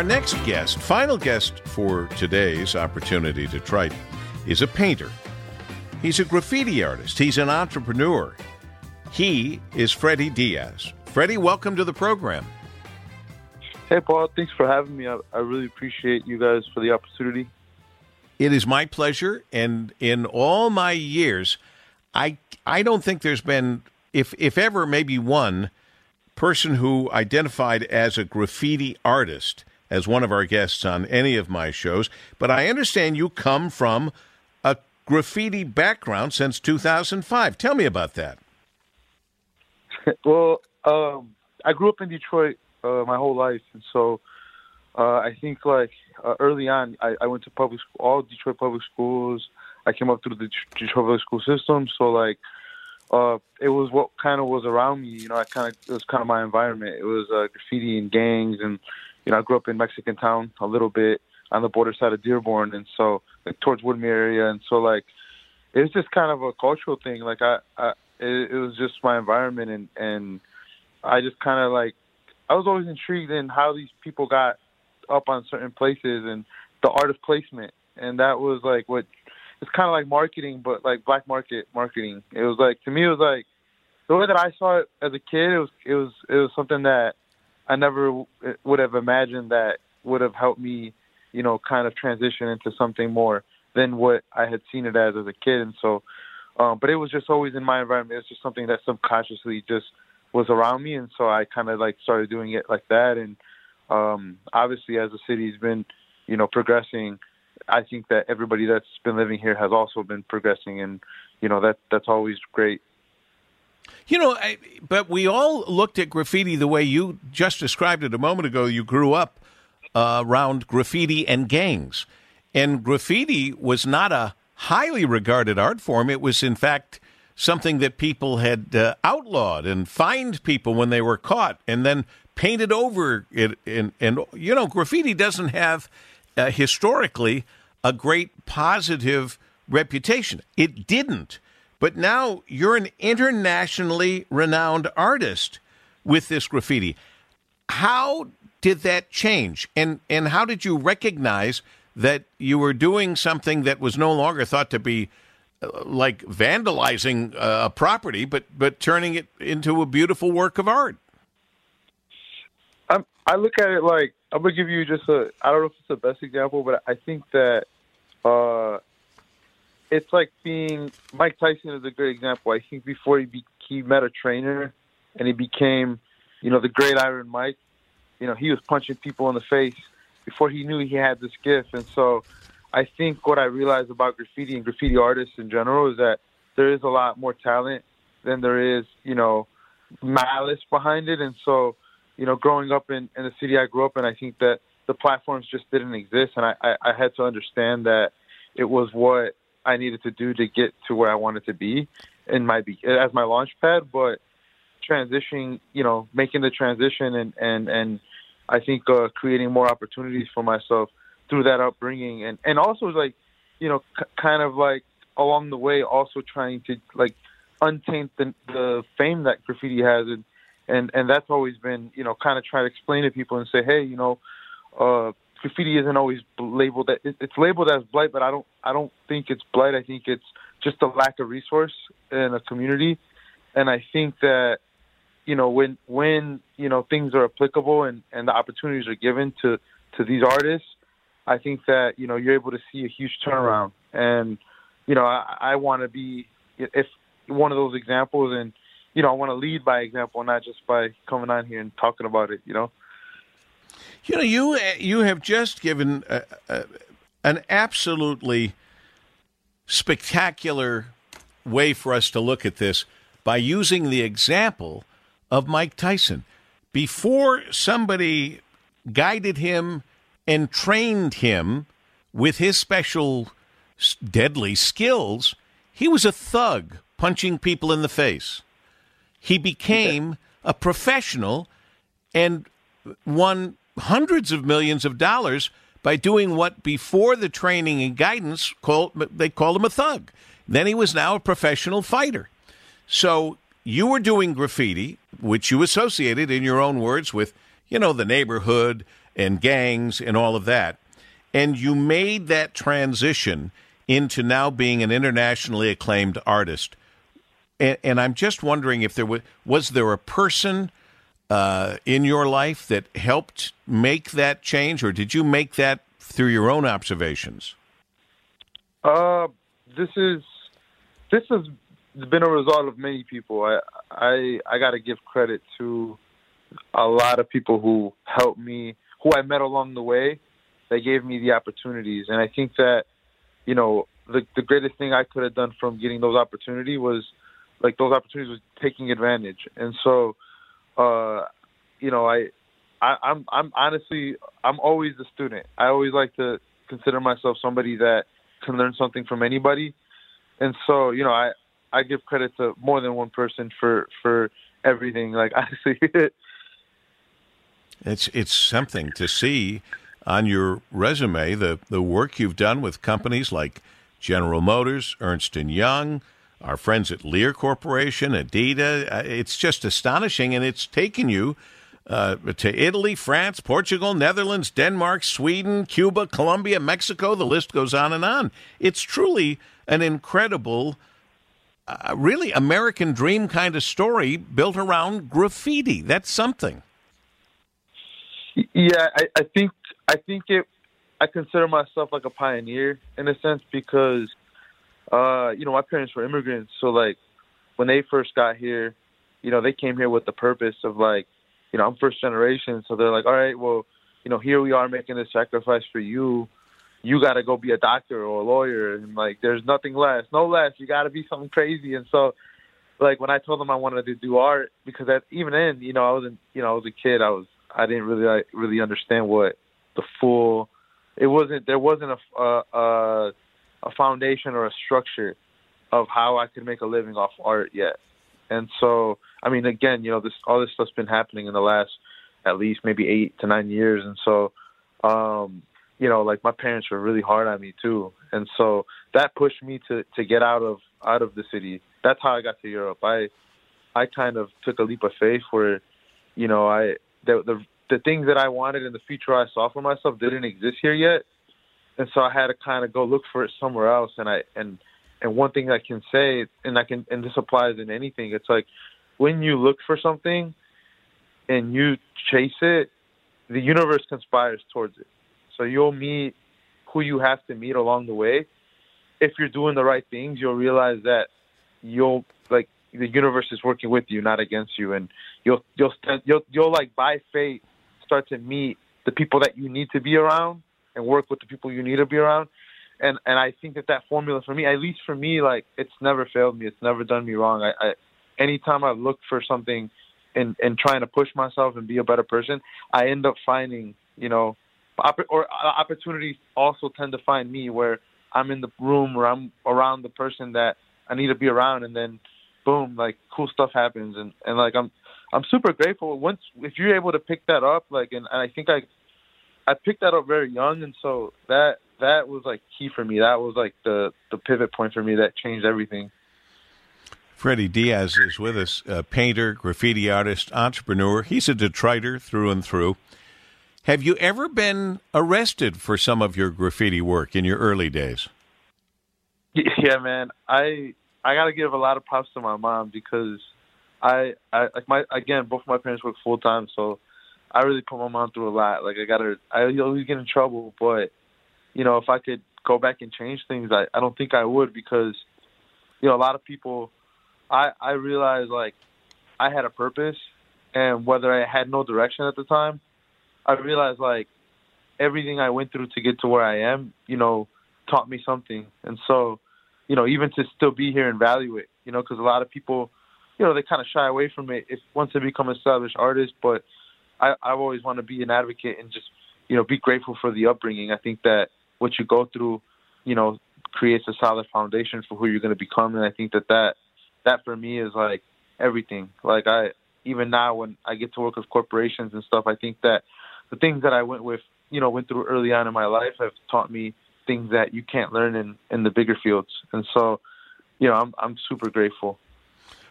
Our next guest, final guest for today's Opportunity Detroit, is a painter. He's a graffiti artist. He's an entrepreneur. He is Freddie Diaz. Freddie, welcome to the program. Hey, Paul. Thanks for having me. I, I really appreciate you guys for the opportunity. It is my pleasure, and in all my years, I I don't think there's been, if if ever, maybe one person who identified as a graffiti artist as one of our guests on any of my shows. But I understand you come from a graffiti background since 2005. Tell me about that. well, um, I grew up in Detroit uh, my whole life, and so uh, I think like uh, early on, I, I went to public school, all Detroit public schools. I came up through the Detroit public school system, so like uh, it was what kind of was around me. You know, I kind of it was kind of my environment. It was uh, graffiti and gangs, and you know, I grew up in Mexican Town a little bit on the border side of Dearborn, and so like towards Woodmere area, and so like it was just kind of a cultural thing. Like I, I it, it was just my environment, and and I just kind of like I was always intrigued in how these people got up on certain places and the art of placement, and that was like what it's kind of like marketing, but like black market marketing. It was like to me, it was like the way that I saw it as a kid. It was it was it was something that I never would have imagined that would have helped me, you know, kind of transition into something more than what I had seen it as as a kid. And so, um, but it was just always in my environment. It's just something that subconsciously just was around me, and so I kind of like started doing it like that. And um, obviously, as the city's been, you know, progressing, I think that everybody that's been living here has also been progressing, and you know that that's always great. You know, I, but we all looked at graffiti the way you just described it a moment ago. You grew up uh, around graffiti and gangs, and graffiti was not a highly regarded art form. It was, in fact, something that people had uh, outlawed and fined people when they were caught, and then painted over it. And, and you know, graffiti doesn't have uh, historically a great positive reputation. It didn't. But now you're an internationally renowned artist with this graffiti. How did that change? And and how did you recognize that you were doing something that was no longer thought to be uh, like vandalizing uh, a property, but but turning it into a beautiful work of art? I'm, I look at it like I'm gonna give you just a. I don't know if it's the best example, but I think that uh, it's like being Mike Tyson is a great example. I think before he be, he met a trainer and he became, you know, the great Iron Mike. You know, he was punching people in the face before he knew he had this gift. And so, I think what I realized about graffiti and graffiti artists in general is that there is a lot more talent than there is, you know, malice behind it. And so, you know, growing up in, in the city I grew up in, I think that the platforms just didn't exist, and I, I, I had to understand that it was what I needed to do to get to where I wanted to be in my as my launch pad. But transitioning, you know, making the transition and and and I think uh, creating more opportunities for myself through that upbringing, and and also like, you know, c- kind of like along the way, also trying to like untaint the the fame that graffiti has and and and that's always been you know kind of trying to explain to people and say hey you know uh graffiti isn't always labeled that it's labeled as blight but i don't i don't think it's blight i think it's just a lack of resource in a community and i think that you know when when you know things are applicable and and the opportunities are given to to these artists i think that you know you're able to see a huge turnaround and you know i i want to be if one of those examples and you know, I want to lead by example, not just by coming on here and talking about it. You know. You know, you uh, you have just given a, a, an absolutely spectacular way for us to look at this by using the example of Mike Tyson. Before somebody guided him and trained him with his special deadly skills, he was a thug punching people in the face. He became a professional and won hundreds of millions of dollars by doing what before the training and guidance called they called him a thug. Then he was now a professional fighter. So you were doing graffiti, which you associated in your own words with, you know, the neighborhood and gangs and all of that. And you made that transition into now being an internationally acclaimed artist. And, and I'm just wondering if there was was there a person uh, in your life that helped make that change, or did you make that through your own observations? Uh, this is this has been a result of many people. I I I got to give credit to a lot of people who helped me, who I met along the way. They gave me the opportunities, and I think that you know the the greatest thing I could have done from getting those opportunities was like those opportunities was taking advantage. And so, uh, you know, I, I I'm I'm honestly I'm always a student. I always like to consider myself somebody that can learn something from anybody. And so, you know, I I give credit to more than one person for for everything. Like honestly, it's it's something to see on your resume the the work you've done with companies like General Motors, Ernst and Young, our friends at Lear Corporation, Adidas. Uh, it's just astonishing, and it's taken you uh, to Italy, France, Portugal, Netherlands, Denmark, Sweden, Cuba, Colombia, Mexico. The list goes on and on. It's truly an incredible, uh, really American dream kind of story built around graffiti. That's something. Yeah, I, I think I think it. I consider myself like a pioneer in a sense because uh, you know, my parents were immigrants, so like when they first got here, you know, they came here with the purpose of like, you know, I'm first generation, so they're like, all right, well, you know, here we are making this sacrifice for you. You got to go be a doctor or a lawyer, and like, there's nothing less, no less. You got to be something crazy, and so, like, when I told them I wanted to do art, because at, even then, you know, I wasn't, you know, I was a kid, I was, I didn't really like, really understand what the full. It wasn't. There wasn't a. Uh, uh, a foundation or a structure of how I could make a living off art yet. And so, I mean, again, you know, this all this stuff's been happening in the last at least maybe eight to nine years, and so, um, you know, like my parents were really hard on me too, and so that pushed me to to get out of out of the city. That's how I got to Europe. I I kind of took a leap of faith where, you know, I the the the things that I wanted in the future I saw for myself didn't exist here yet, and so I had to kind of go look for it somewhere else. And I and and one thing I can say, and I can, and this applies in anything. It's like when you look for something and you chase it, the universe conspires towards it. So you'll meet who you have to meet along the way. If you're doing the right things, you'll realize that you'll like the universe is working with you, not against you, and you'll you'll you'll you'll like by fate start to meet the people that you need to be around and work with the people you need to be around. And and I think that that formula for me, at least for me, like it's never failed me. It's never done me wrong. I, I anytime I look for something and and trying to push myself and be a better person, I end up finding you know, opp- or uh, opportunities also tend to find me where I'm in the room or I'm around the person that I need to be around, and then boom, like cool stuff happens, and and like I'm I'm super grateful once if you're able to pick that up, like, and, and I think I I picked that up very young, and so that that was like key for me. That was like the the pivot point for me that changed everything. Freddie Diaz is with us, a painter, graffiti artist, entrepreneur. He's a Detroiter through and through. Have you ever been arrested for some of your graffiti work in your early days? Yeah, man. I I got to give a lot of props to my mom because I I like my again both my parents work full time, so I really put my mom through a lot. Like I got her, I always get in trouble, but you know, if I could go back and change things, I I don't think I would because you know a lot of people. I I realized like I had a purpose, and whether I had no direction at the time, I realized like everything I went through to get to where I am, you know, taught me something, and so you know even to still be here and value it, you know, because a lot of people, you know, they kind of shy away from it if once they become established artists, but I, I've always want to be an advocate and just, you know, be grateful for the upbringing. I think that what you go through, you know, creates a solid foundation for who you're going to become. And I think that that, that for me is like everything. Like I, even now when I get to work with corporations and stuff, I think that the things that I went with, you know, went through early on in my life have taught me things that you can't learn in, in the bigger fields. And so, you know, I'm, I'm super grateful.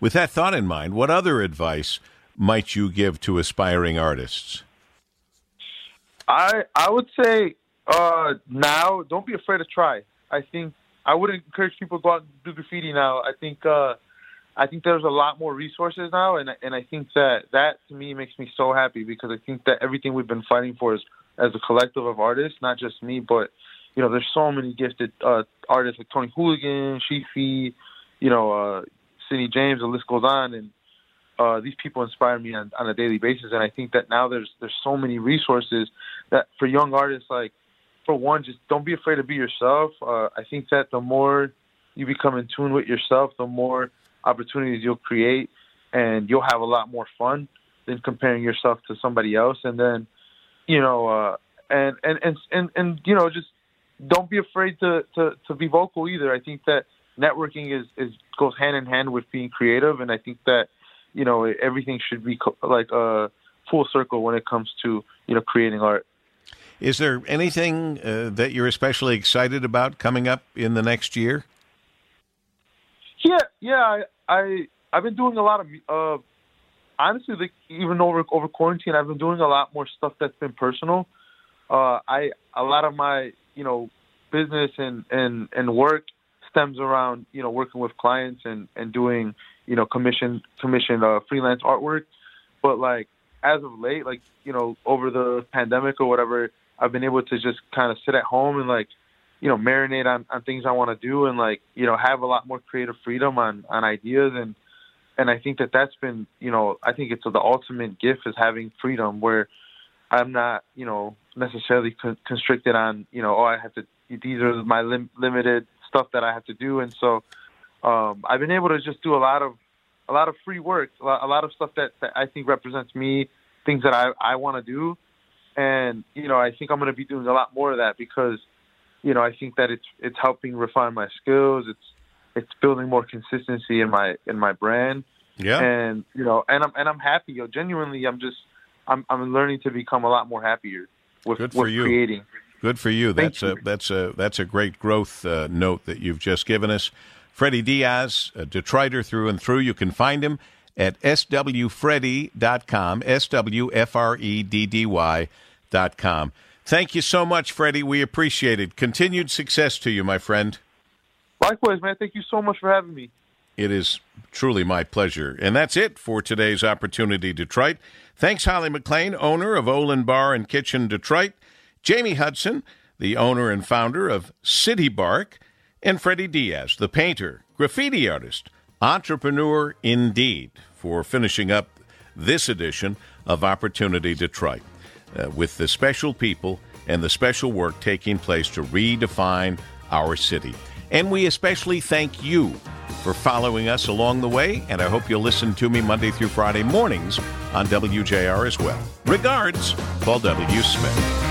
With that thought in mind, what other advice might you give to aspiring artists? I I would say uh, now don't be afraid to try. I think I would encourage people to go out and do graffiti now. I think uh, I think there's a lot more resources now, and and I think that that to me makes me so happy because I think that everything we've been fighting for is as a collective of artists, not just me, but you know, there's so many gifted uh, artists like Tony Hooligan, Sheefy, you know, uh, Sydney James, the list goes on, and uh, these people inspire me on, on a daily basis. And I think that now there's there's so many resources that for young artists, like for one, just don't be afraid to be yourself. Uh, I think that the more you become in tune with yourself, the more opportunities you'll create, and you'll have a lot more fun than comparing yourself to somebody else. And then, you know, uh, and, and and and and you know, just don't be afraid to to to be vocal either. I think that networking is is goes hand in hand with being creative, and I think that you know everything should be co- like a full circle when it comes to you know creating art. Is there anything uh, that you're especially excited about coming up in the next year? Yeah, yeah, I, I I've been doing a lot of uh, honestly, like even over over quarantine, I've been doing a lot more stuff that's been personal. Uh, I a lot of my you know business and and and work stems around you know working with clients and and doing you know commission commission uh, freelance artwork. But like as of late, like you know over the pandemic or whatever, I've been able to just kind of sit at home and like you know marinate on, on things I want to do and like you know have a lot more creative freedom on on ideas and and I think that that's been you know I think it's the ultimate gift is having freedom where I'm not you know necessarily con- constricted on you know oh I have to these are my lim- limited stuff that I have to do and so um, I've been able to just do a lot of a lot of free work a lot, a lot of stuff that, that I think represents me things that I I want to do and you know I think I'm going to be doing a lot more of that because you know I think that it's it's helping refine my skills it's it's building more consistency in my in my brand Yeah. and you know and I'm and I'm happy yo genuinely I'm just I'm I'm learning to become a lot more happier with Good for with you. creating Good for you. Thank That's you. a that's a that's a great growth uh, note that you've just given us. Freddie Diaz, a Detroiter through and through. You can find him at swfreddy.com, S W F R E D D Y dot com. Thank you so much, Freddie. We appreciate it. Continued success to you, my friend. likewise man thank you so much for having me It is truly my pleasure. And that's it for today's Opportunity Detroit. Thanks, Holly McLean, owner of Olin Bar and Kitchen Detroit, Jamie Hudson, the owner and founder of City Bark, and Freddie Diaz, the painter, graffiti artist, entrepreneur indeed, for finishing up this edition of Opportunity Detroit uh, with the special people and the special work taking place to redefine our city. And we especially thank you for following us along the way, and I hope you'll listen to me Monday through Friday mornings on WJR as well. Regards, Paul W. Smith.